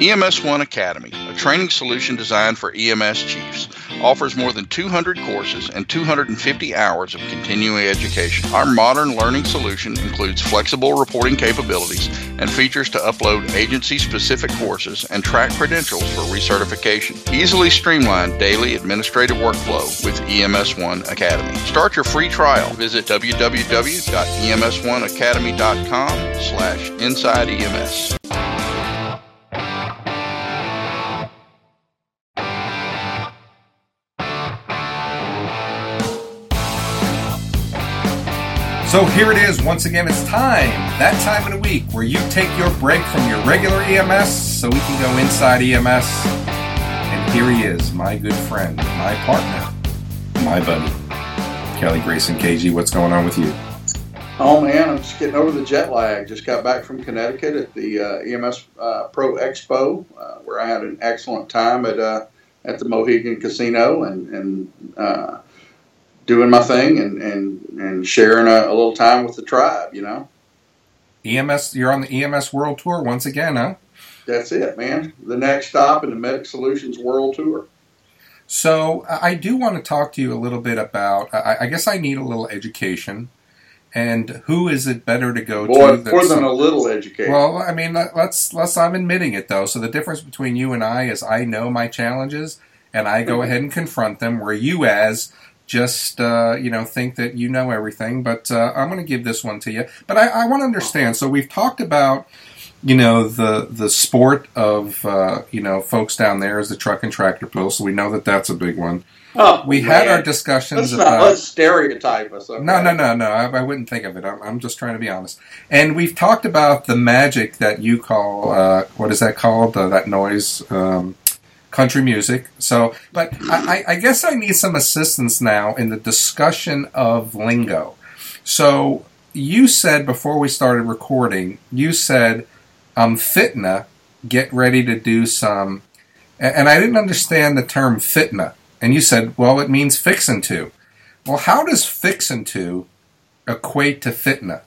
EMS One Academy, a training solution designed for EMS chiefs, offers more than 200 courses and 250 hours of continuing education. Our modern learning solution includes flexible reporting capabilities and features to upload agency specific courses and track credentials for recertification. Easily streamline daily administrative workflow with EMS One Academy. Start your free trial. Visit www.ems1academy.com slash. So here it is, once again, it's time, that time of the week where you take your break from your regular EMS so we can go inside EMS. And here he is, my good friend, my partner, my buddy, Kelly Grayson KG. What's going on with you? Oh man, I'm just getting over the jet lag. Just got back from Connecticut at the uh, EMS uh, Pro Expo, uh, where I had an excellent time at uh, at the Mohegan Casino and and uh, doing my thing and and and sharing a, a, little time with the tribe. You know. EMS, you're on the EMS World Tour once again, huh? That's it, man. The next stop in the Medic Solutions World Tour. So I do want to talk to you a little bit about. I, I guess I need a little education and who is it better to go Boy, to? More than a little education. Well, I mean, let's let's. I'm admitting it though. So the difference between you and I is I know my challenges and I go mm-hmm. ahead and confront them. Where you, as just uh, you know think that you know everything. But uh, I'm going to give this one to you. But I, I want to understand. So we've talked about you know the the sport of uh, you know folks down there is the truck and tractor pull. So we know that that's a big one. Oh, we man. had our discussions let's about. Not, let's stereotype us. Okay? No, no, no, no. I, I, wouldn't think of it. I'm, I'm, just trying to be honest. And we've talked about the magic that you call uh, what is that called? Uh, that noise. Um, country music. So, but I, I, guess I need some assistance now in the discussion of lingo. So, you said before we started recording, you said, um, fitna, get ready to do some, and I didn't understand the term fitna. And you said, well, it means fixin' to. Well, how does fixin' to equate to fitna?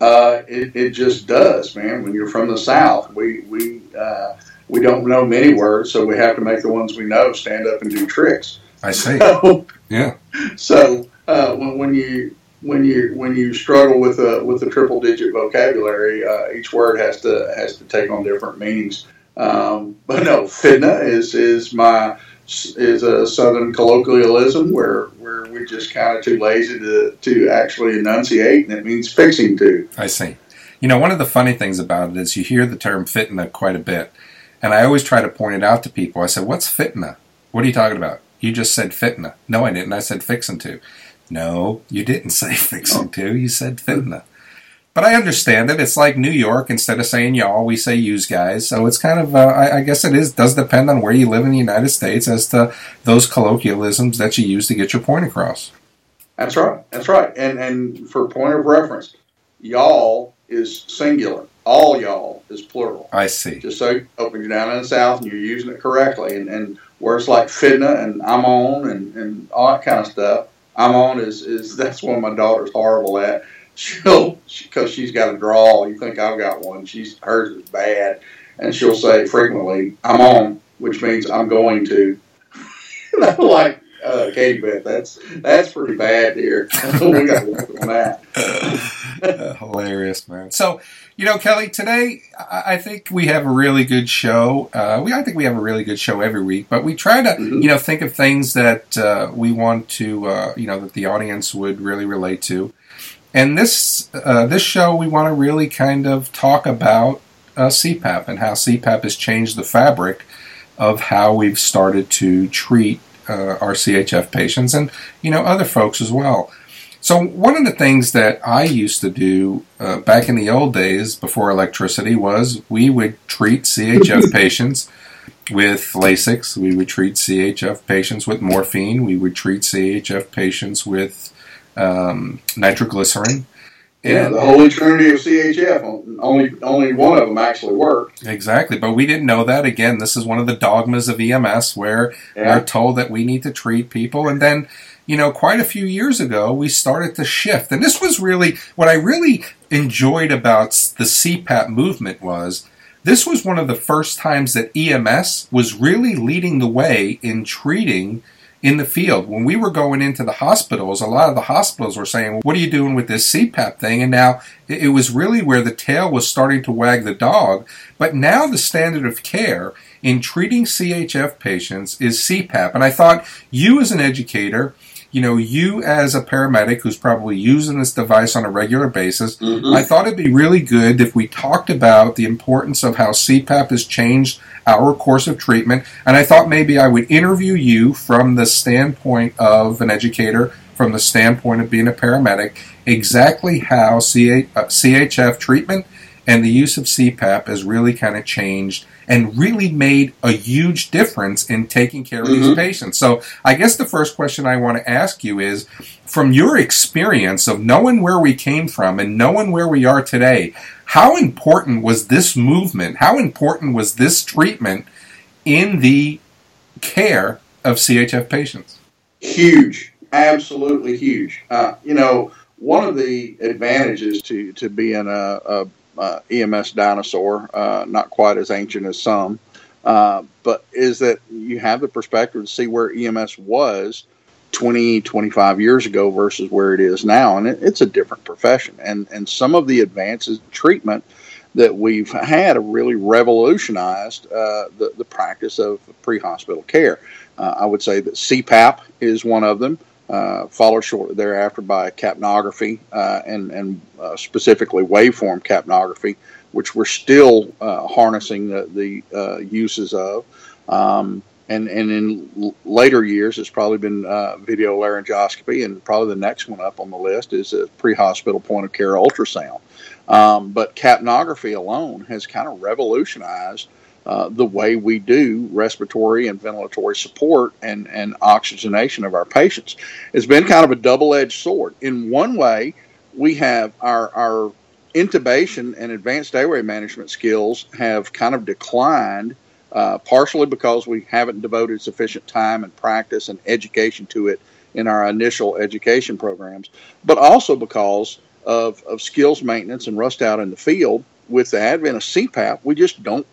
Uh, it, it just does, man. When you're from the South, we, we, uh, we don't know many words, so we have to make the ones we know stand up and do tricks. I see. So, yeah. So uh, when, when you when you when you struggle with a with a triple digit vocabulary, uh, each word has to has to take on different meanings. Um, but no, fitna is is my is a southern colloquialism where where we're just kind of too lazy to to actually enunciate, and it means fixing to. I see. You know, one of the funny things about it is you hear the term fitna quite a bit, and I always try to point it out to people. I said, "What's fitna? What are you talking about? You just said fitna. No, I didn't. I said fixin' to. No, you didn't say fixin' to. You said fitna. But I understand it. It's like New York. Instead of saying y'all, we say use guys. So it's kind of, uh, I, I, guess it is does depend on where you live in the United States as to those colloquialisms that you use to get your point across. That's right. That's right. And and for point of reference, y'all is singular all y'all is plural. I see. Just so when you're down in the South and you're using it correctly, and, and words like fitna and I'm on and, and all that kind of stuff. I'm on is, is that's one my daughter's horrible at. She'll because she, has got a drawl. You think I've got one? She's hers is bad, and she'll say frequently I'm on, which means I'm going to. and I'm like, uh, Katie Beth, that's that's pretty bad, dear. we got to work on that. Hilarious, man. So you know, Kelly, today I think we have a really good show. Uh, we I think we have a really good show every week, but we try to mm-hmm. you know think of things that uh, we want to uh, you know that the audience would really relate to. And this uh, this show, we want to really kind of talk about uh, CPAP and how CPAP has changed the fabric of how we've started to treat uh, our CHF patients and you know other folks as well. So one of the things that I used to do uh, back in the old days before electricity was we would treat CHF patients with Lasix. We would treat CHF patients with morphine. We would treat CHF patients with um, nitroglycerin. Yeah, the holy trinity of CHF. Only only one of them actually worked. Exactly, but we didn't know that. Again, this is one of the dogmas of EMS where yeah. we're told that we need to treat people, and then you know, quite a few years ago, we started to shift. And this was really what I really enjoyed about the CPAP movement was this was one of the first times that EMS was really leading the way in treating in the field. When we were going into the hospitals, a lot of the hospitals were saying, well, What are you doing with this CPAP thing? And now it was really where the tail was starting to wag the dog. But now the standard of care in treating CHF patients is CPAP. And I thought you, as an educator, you know, you as a paramedic who's probably using this device on a regular basis, mm-hmm. I thought it'd be really good if we talked about the importance of how CPAP has changed our course of treatment. And I thought maybe I would interview you from the standpoint of an educator, from the standpoint of being a paramedic, exactly how CHF uh, treatment and the use of CPAP has really kind of changed and really made a huge difference in taking care of mm-hmm. these patients. So, I guess the first question I want to ask you is from your experience of knowing where we came from and knowing where we are today, how important was this movement? How important was this treatment in the care of CHF patients? Huge, absolutely huge. Uh, you know, one of the advantages to, to being a, a EMS dinosaur, uh, not quite as ancient as some, uh, but is that you have the perspective to see where EMS was 20, 25 years ago versus where it is now, and it, it's a different profession. And and some of the advances in treatment that we've had have really revolutionized uh, the the practice of pre-hospital care. Uh, I would say that CPAP is one of them uh, followed shortly thereafter by capnography uh, and, and uh, specifically waveform capnography, which we're still uh, harnessing the, the uh, uses of. Um, and, and in l- later years, it's probably been uh, video laryngoscopy, and probably the next one up on the list is a pre hospital point of care ultrasound. Um, but capnography alone has kind of revolutionized uh, the way we do respiratory and ventilatory support and, and oxygenation of our patients. It's been kind of a double edged sword. In one way, we have our, our intubation and advanced airway management skills have kind of declined, uh, partially because we haven't devoted sufficient time and practice and education to it in our initial education programs, but also because of, of skills maintenance and rust out in the field. With the advent of CPAP, we just don't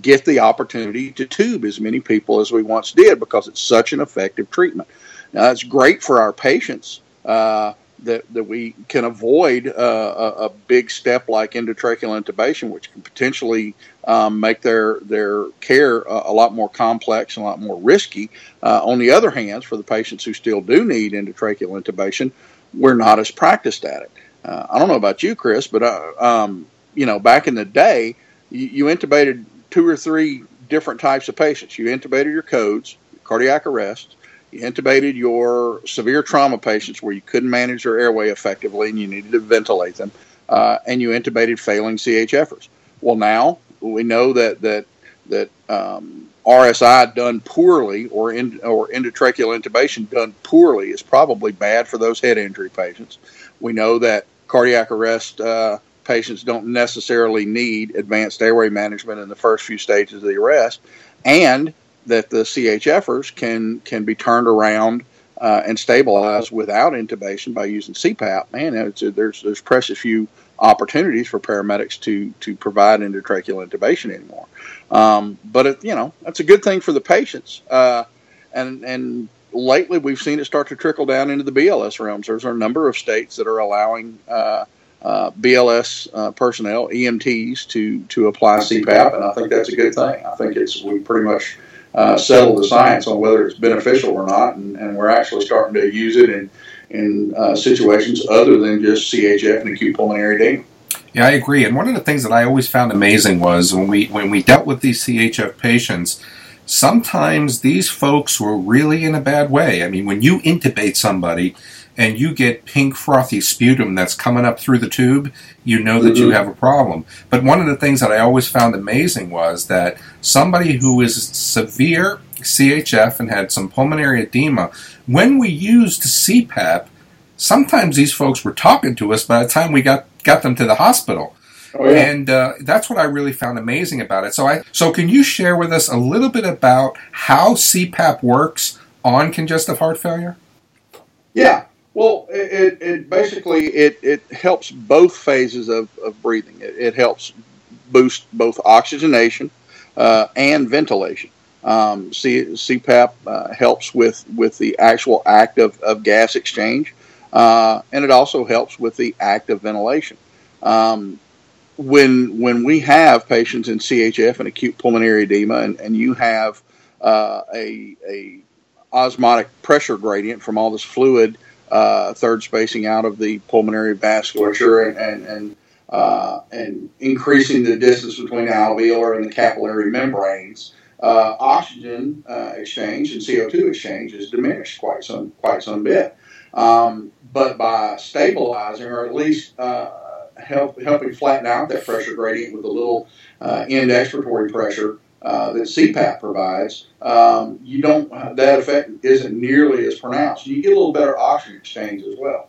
get the opportunity to tube as many people as we once did because it's such an effective treatment. Now, it's great for our patients uh, that, that we can avoid uh, a, a, big step like endotracheal intubation, which can potentially um, make their, their care a, a, lot more complex and a lot more risky. Uh, on the other hand, for the patients who still do need endotracheal intubation, we're not as practiced at it. Uh, I don't know about you, Chris, but uh, um, you know, back in the day, you, you intubated two or three different types of patients. You intubated your codes, cardiac arrest. You intubated your severe trauma patients where you couldn't manage their airway effectively and you needed to ventilate them, uh, and you intubated failing CHFers. Well, now we know that that that um, RSI done poorly or in, or endotracheal intubation done poorly is probably bad for those head injury patients. We know that cardiac arrest uh, patients don't necessarily need advanced airway management in the first few stages of the arrest, and that the CHFers can can be turned around uh, and stabilized without intubation by using CPAP. Man, a, there's there's precious few opportunities for paramedics to to provide endotracheal intubation anymore. Um, but it, you know that's a good thing for the patients. Uh, and and lately we've seen it start to trickle down into the BLS realms. There's a number of states that are allowing uh, uh, BLS uh, personnel, EMTs, to to apply CPAP, and I think that's a good thing. I think it's we pretty much uh, settled the science on whether it's beneficial or not, and, and we're actually starting to use it in in uh, situations other than just CHF and acute pulmonary edema. Yeah, I agree. And one of the things that I always found amazing was when we when we dealt with these CHF patients sometimes these folks were really in a bad way. I mean, when you intubate somebody, and you get pink frothy sputum that's coming up through the tube, you know that mm-hmm. you have a problem. But one of the things that I always found amazing was that somebody who is severe CHF and had some pulmonary edema, when we used CPAP, sometimes these folks were talking to us by the time we got, got them to the hospital. Oh, yeah. And uh, that's what I really found amazing about it. So, I so can you share with us a little bit about how CPAP works on congestive heart failure? Yeah, well, it, it basically it, it helps both phases of, of breathing. It, it helps boost both oxygenation uh, and ventilation. Um, C- CPAP uh, helps with, with the actual act of, of gas exchange, uh, and it also helps with the act of ventilation. Um, when when we have patients in CHF and acute pulmonary edema, and, and you have uh, a, a osmotic pressure gradient from all this fluid uh, third spacing out of the pulmonary vasculature and, and, and uh, and increasing the distance between the alveolar and the capillary membranes, uh, oxygen uh, exchange and CO2 exchange is diminished quite some quite some bit. Um, but by stabilizing or at least uh, help, helping flatten out that pressure gradient with a little uh, end expiratory pressure uh, that CPAP provides, um, you don't that effect isn't nearly as pronounced. You get a little better oxygen exchange as well.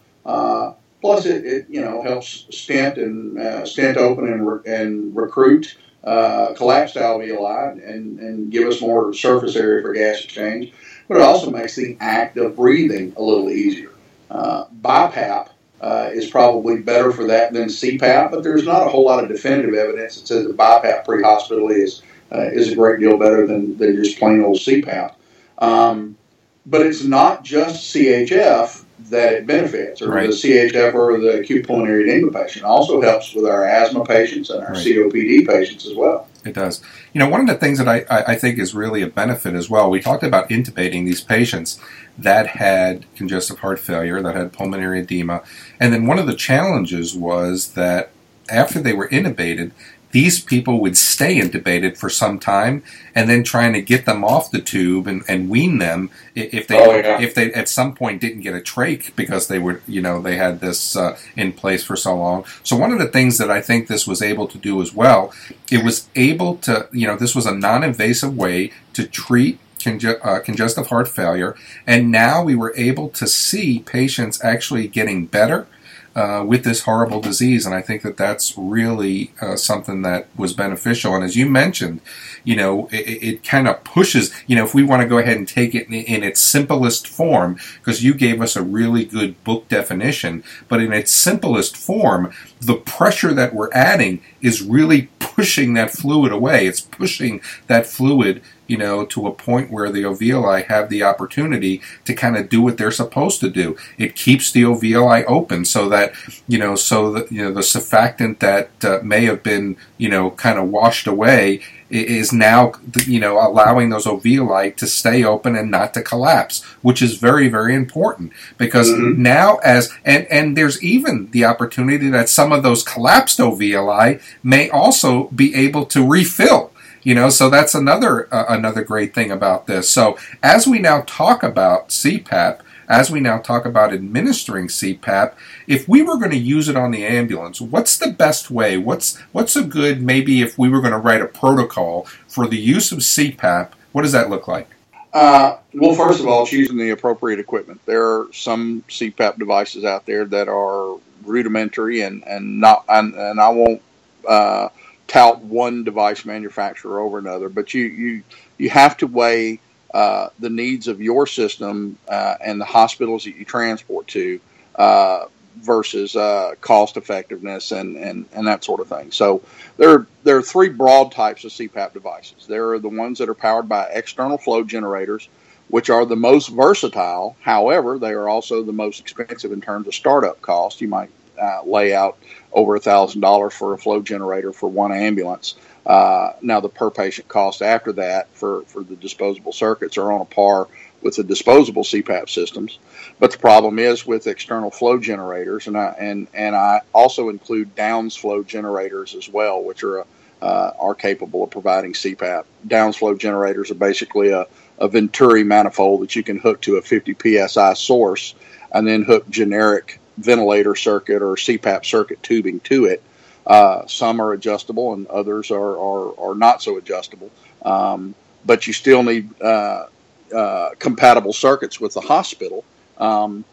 Plus, it, it you know helps stent and uh, stent open and, re- and recruit uh, collapsed alveoli and, and give us more surface area for gas exchange. But it also makes the act of breathing a little easier. Uh, BiPAP uh, is probably better for that than CPAP, but there's not a whole lot of definitive evidence that says that BiPAP pre-hospitally is uh, is a great deal better than, than just plain old CPAP. Um, but it's not just CHF that it benefits, or right. the CHF or the acute pulmonary edema patient. It also helps with our asthma patients and our right. COPD patients as well. It does. You know, one of the things that I, I think is really a benefit as well, we talked about intubating these patients that had congestive heart failure, that had pulmonary edema. And then one of the challenges was that after they were intubated, these people would stay intubated for some time and then trying to get them off the tube and, and wean them if they oh, yeah. if they at some point didn't get a trach because they were you know they had this uh, in place for so long so one of the things that I think this was able to do as well it was able to you know this was a non-invasive way to treat Conge- uh, congestive heart failure, and now we were able to see patients actually getting better uh, with this horrible disease. And I think that that's really uh, something that was beneficial. And as you mentioned, you know, it, it kind of pushes, you know, if we want to go ahead and take it in, in its simplest form, because you gave us a really good book definition, but in its simplest form, the pressure that we're adding is really pushing that fluid away. It's pushing that fluid you know, to a point where the alveoli have the opportunity to kind of do what they're supposed to do. It keeps the alveoli open so that, you know, so that, you know, the surfactant that uh, may have been, you know, kind of washed away is now, you know, allowing those alveoli to stay open and not to collapse, which is very, very important because mm-hmm. now as, and, and there's even the opportunity that some of those collapsed alveoli may also be able to refill you know, so that's another uh, another great thing about this. So as we now talk about CPAP, as we now talk about administering CPAP, if we were going to use it on the ambulance, what's the best way? What's what's a good maybe if we were going to write a protocol for the use of CPAP? What does that look like? Uh, well, first of all, choosing the appropriate equipment. There are some CPAP devices out there that are rudimentary and and not and, and I won't. Uh, tout one device manufacturer over another, but you you you have to weigh uh, the needs of your system uh, and the hospitals that you transport to uh, versus uh, cost effectiveness and, and, and that sort of thing. So there there are three broad types of CPAP devices. There are the ones that are powered by external flow generators, which are the most versatile. However, they are also the most expensive in terms of startup cost. You might uh, lay out over a thousand dollars for a flow generator for one ambulance. Uh, now the per patient cost after that for, for the disposable circuits are on a par with the disposable CPAP systems. But the problem is with external flow generators, and I and and I also include Downs flow generators as well, which are uh, are capable of providing CPAP. Downs flow generators are basically a, a Venturi manifold that you can hook to a 50 psi source, and then hook generic ventilator circuit or CPAP circuit tubing to it. Uh, some are adjustable and others are, are, are not so adjustable. Um, but you still need uh, uh, compatible circuits with the hospital. Um,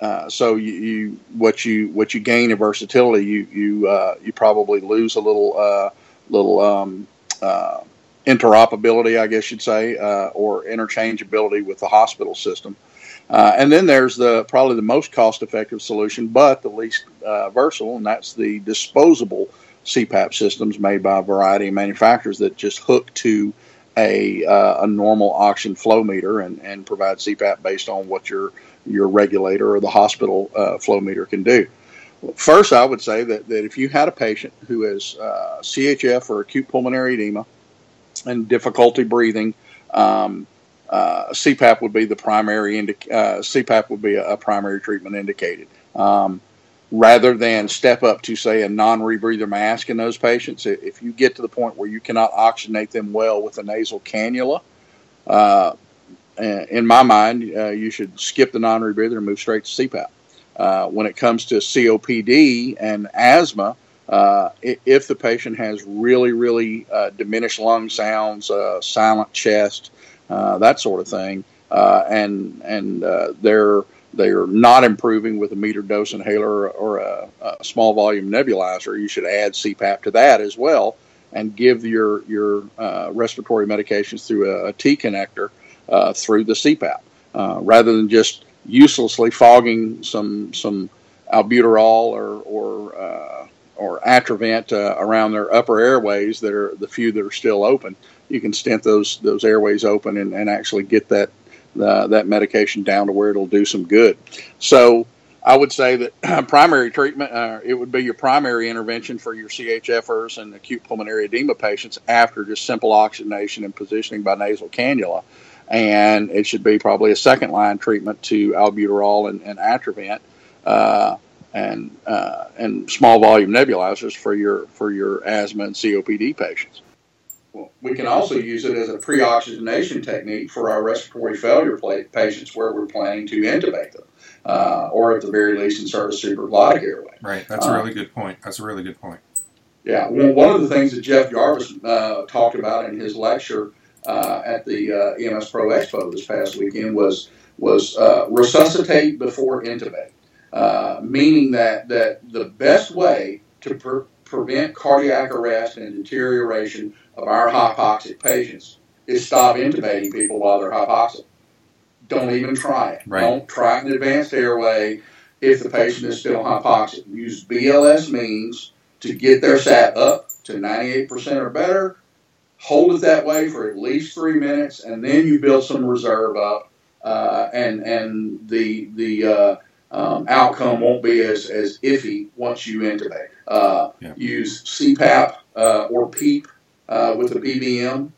uh, so you, you, what you what you gain in versatility, you you uh, you probably lose a little uh, little um, interoperability, I guess you'd say, or interchangeability with the hospital system. Uh, and then there's the probably the most cost-effective solution, but the least uh, versatile, and that's the disposable CPAP systems made by a variety of manufacturers that just hook to a, uh, a normal oxygen flow meter and, and provide CPAP based on what your your regulator or the hospital uh, flow meter can do. First, I would say that, that if you had a patient who has uh, CHF or acute pulmonary edema and difficulty breathing, um, uh, CPAP would be the primary indi- uh, CPAP would be a, a primary treatment indicated. Um, rather than step up to say a non-rebreather mask in those patients, if you get to the point where you cannot oxygenate them well with a nasal cannula, uh, in my mind, uh, you should skip the non-rebreather and move straight to CPAP. Uh, when it comes to COPD and asthma, uh, if the patient has really, really uh, diminished lung sounds, uh, silent chest, uh, that sort of thing, and and they're they're not improving with a meter dose inhaler or a, a, small volume nebulizer, you should add CPAP to that as well, and give your your respiratory medications through a, a T connector uh, through the CPAP, uh, rather than just uselessly fogging some some albuterol or or uh, or Atrovent uh, around their upper airways that are the few that are still open. You can stent those those airways open and, and actually get that that medication down to where it'll do some good. So I would say that primary treatment, uh, it would be your primary intervention for your CHFers and acute pulmonary edema patients after just simple oxygenation and positioning by nasal cannula and it should be probably a second line treatment to albuterol and, and Atrovent, uh, and uh, and small volume nebulizers for your for your asthma and COPD patients. We can also use it as a pre-oxygenation technique for our respiratory failure patients where we're planning to intubate them, uh, or at the very least insert a supraglottic airway. Right, that's a really good point. That's a really good point. Yeah, well, one of the things that Jeff Jarvis uh, talked about in his lecture uh, at the uh, EMS Pro Expo this past weekend was was uh, resuscitate before intubate, uh, meaning that that the best way to pre- prevent cardiac arrest and deterioration of our hypoxic patients is stop intubating people while they're hypoxic. Don't even try it. Right. Don't try an advanced airway if the patient is still hypoxic. Use BLS means to get their SAT up to 98% or better hold it that way for at least three minutes, and then you build some reserve up, uh, and and the the uh, um, outcome won't be as, as iffy once you intubate. Uh, yeah. Use CPAP uh, or PEEP uh, with the BVM.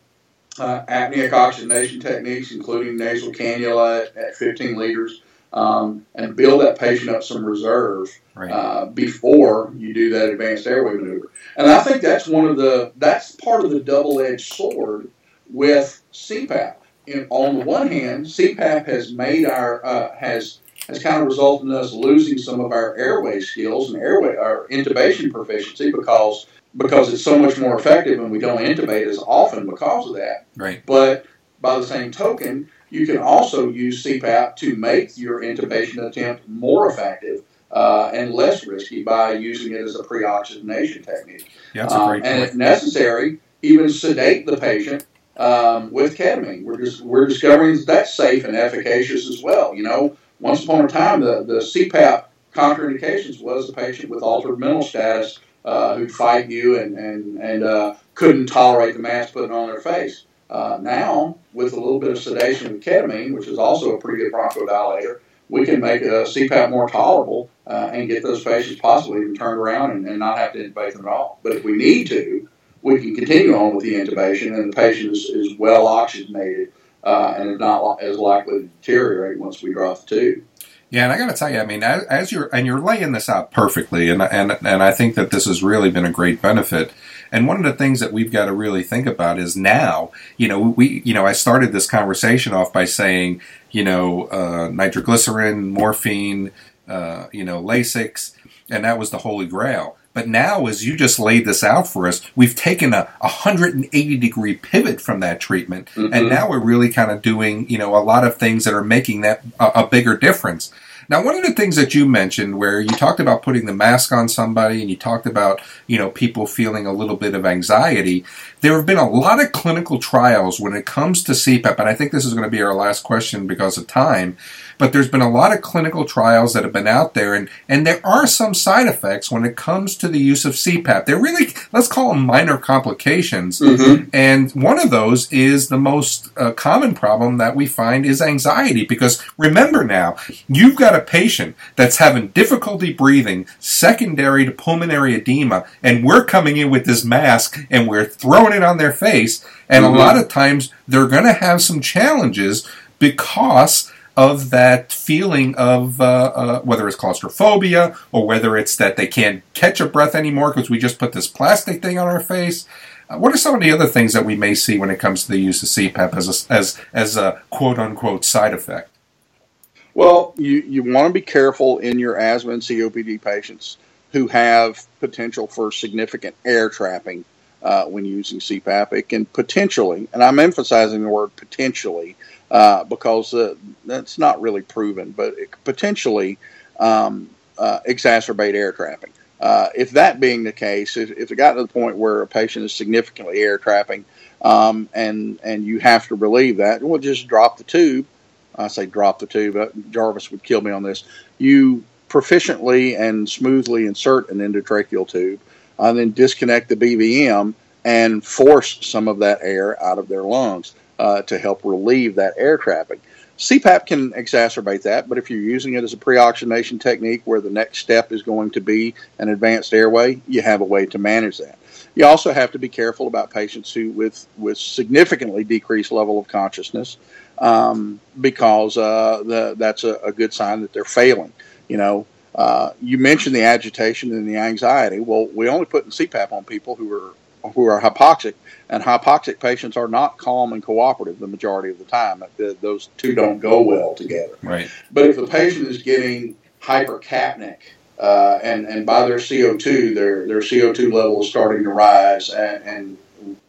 Uh, apneic oxygenation techniques, including nasal cannula at, at 15 liters, um, and build that patient up some reserve right. uh, before you do that advanced airway maneuver. And I think that's one of the that's part of the double edged sword with CPAP. In, on the one hand, CPAP has made our uh, has has kind of resulted in us losing some of our airway skills and airway our intubation proficiency because because it's so much more effective and we don't intubate as often because of that. Right. But by the same token, you can also use CPAP to make your intubation attempt more effective uh, and less risky by using it as a pre-oxygenation technique. Yeah, that's a great um, and if necessary, even sedate the patient um, with ketamine. We're just we're discovering that's safe and efficacious as well. You know, once upon a time, the the CPAP contraindications was the patient with altered mental status uh, who'd fight you and and and uh, couldn't tolerate the mask put on their face. Uh, now, with a little bit of sedation with ketamine, which is also a pretty good bronchodilator, we can make a CPAP more tolerable uh, and get those patients possibly even turned around and, and, not have to intubate them at all. But if we need to, we can continue on with the intubation, and the patient is, is well oxygenated uh, and is not as likely to deteriorate once we drop the tube. Yeah, and I got to tell you, I mean, as, as, you're and you're laying this out perfectly, and and and I think that this has really been a great benefit. And one of the things that we've got to really think about is now, you know, we, you know, I started this conversation off by saying, you know, uh, nitroglycerin, morphine, uh, you know, Lasix, and that was the holy grail. But now, as you just laid this out for us, we've taken a 180 degree pivot from that treatment, mm-hmm. and now we're really kind of doing, you know, a lot of things that are making that a, a bigger difference. Now, one of the things that you mentioned, where you talked about putting the mask on somebody, and you talked about you know people feeling a little bit of anxiety. There have been a lot of clinical trials when it comes to CPAP, and I think this is going to be our last question because of time. But there's been a lot of clinical trials that have been out there, and, and there are some side effects when it comes to the use of CPAP. They're really, let's call them minor complications. Mm-hmm. And one of those is the most uh, common problem that we find is anxiety. Because remember now, you've got a patient that's having difficulty breathing secondary to pulmonary edema, and we're coming in with this mask and we're throwing it on their face. And mm-hmm. a lot of times they're going to have some challenges because of that feeling of uh, uh, whether it's claustrophobia or whether it's that they can't catch a breath anymore because we just put this plastic thing on our face. Uh, what are some of the other things that we may see when it comes to the use of CPAP as a, as as a quote unquote side effect? Well, you, you want to be careful in your asthma and COPD patients who have potential for significant air trapping uh, when using CPAP. It can potentially, and I'm emphasizing the word potentially, uh, because uh, that's not really proven, but it could potentially um, uh, exacerbate air trapping. Uh, if that being the case, if, if, it got to the point where a patient is significantly air trapping um, and and you have to relieve that, we'll just drop the tube. I say drop the tube. Uh, Jarvis would kill me on this. You proficiently and smoothly insert an endotracheal tube, and then disconnect the BVM and force some of that air out of their lungs uh, to help relieve that air trapping. CPAP can exacerbate that, but if you're using it as a pre-oxygenation technique where the next step is going to be an advanced airway, you have a way to manage that. You also have to be careful about patients who with with significantly decreased level of consciousness, um, because uh, the, that's a, a, good sign that they're failing. You know, uh, you mentioned the agitation and the anxiety. Well, we only put in CPAP on people who are who are hypoxic, and hypoxic patients are not calm and cooperative the majority of the time. those two don't go well together. Right. But if the patient is getting hypercapnic, uh, and and by their CO2, their their CO2 level is starting to rise, and, and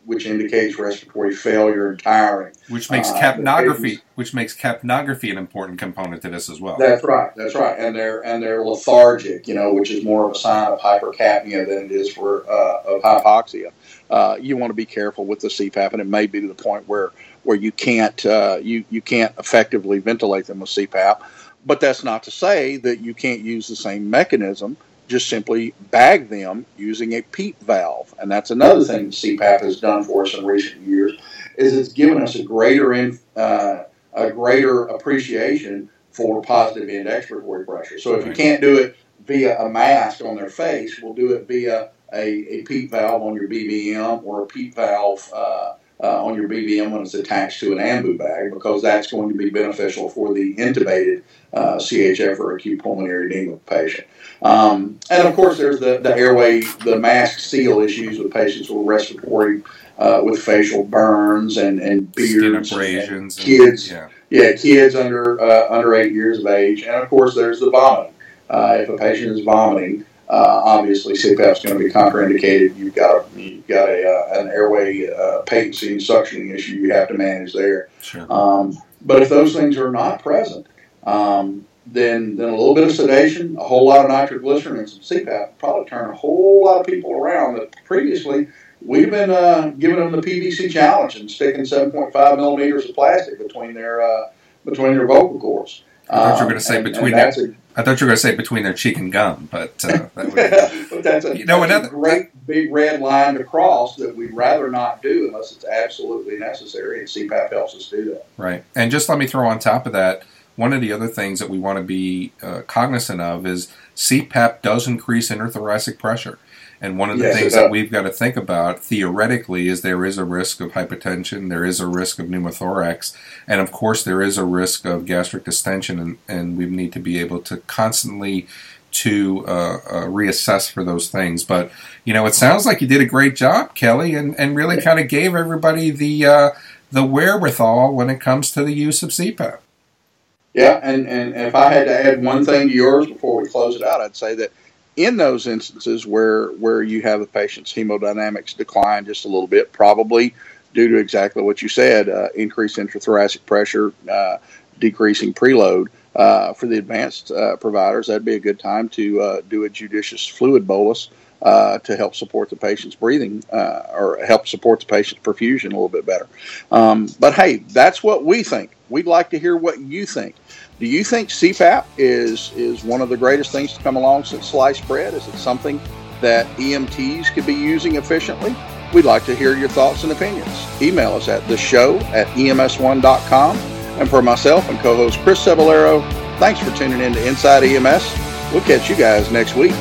which indicates respiratory failure and tiring. Which makes uh, capnography, which makes capnography an important component to this as well. That's right. That's right. And they're and they're lethargic, you know, which is more of a sign of hypercapnia than it is for uh, of hypoxia. Uh, you want to be careful with the CPAP, and it may be to the point where where you can't uh, you you can't effectively ventilate them with CPAP. But that's not to say that you can't use the same mechanism just simply bag them using a PEEP valve. And that's another thing CPAP has done for us in recent years is it's given us a greater in, uh, a greater appreciation for positive end expiratory pressure. So if you can't do it via a mask on their face, we'll do it via a, a PEEP valve on your BVM or a PEEP valve uh, uh, on your BVM when it's attached to an AMBU bag because that's going to be beneficial for the intubated uh, CHF or acute pulmonary edema patient. Um, and of course, there's the, the airway, the mask seal issues with patients with respiratory, uh, with facial burns and, and beards. Skin abrasions. And kids. And, yeah. yeah. kids under, uh, under eight years of age. And of course, there's the vomiting. Uh, if a patient is vomiting, uh, obviously CPAP is going to be contraindicated. You've got a, you've got a, uh, an airway uh, patency and suctioning issue you have to manage there. Sure. Um, but if those things are not present, um, then then a little bit of sedation, a whole lot of nitroglycerin, and some CPAP probably turn a whole lot of people around that previously we've been uh, giving them the PVC challenge and sticking 7.5 millimeters of plastic between their uh, between their vocal cords. I thought you were going to say um, between their. A, I thought you were going to say between their cheek and gum, but uh, that would, that's a, you know, another, great big red line to cross that we'd rather not do unless it's absolutely necessary, and CPAP helps us do that. Right, and just let me throw on top of that one of the other things that we want to be uh, cognizant of is CPAP does increase interthoracic pressure. And one of the things that we've got to think about theoretically is there is a risk of hypotension, there is a risk of pneumothorax, and of course there is a risk of gastric distension, and, and we need to be able to constantly to uh, uh, reassess for those things. But you know, it sounds like you did a great job, Kelly, and, and really kind of gave everybody the uh, the wherewithal when it comes to the use of CPAP. Yeah, and, and if I had to add one thing to yours before we close it out, I'd say that in those instances where where you have the patient's hemodynamics decline just a little bit, probably due to exactly what you said, uh, increased intrathoracic pressure, uh, decreasing preload, uh, for the advanced uh, providers, that'd be a good time to uh, do a judicious fluid bolus uh, to help support the patient's breathing or help support the patient's perfusion a little bit better. Um, but hey, that's what we think. We'd like to hear what you think. Do you think CPAP is is one of the greatest things to come along since sliced bread? Is it something that EMTs could be using efficiently? We'd like to hear your thoughts and opinions. Email us at the show at ems1.com. And for myself and co-host Chris Cebollero, thanks for tuning in to Inside EMS. We'll catch you guys next week.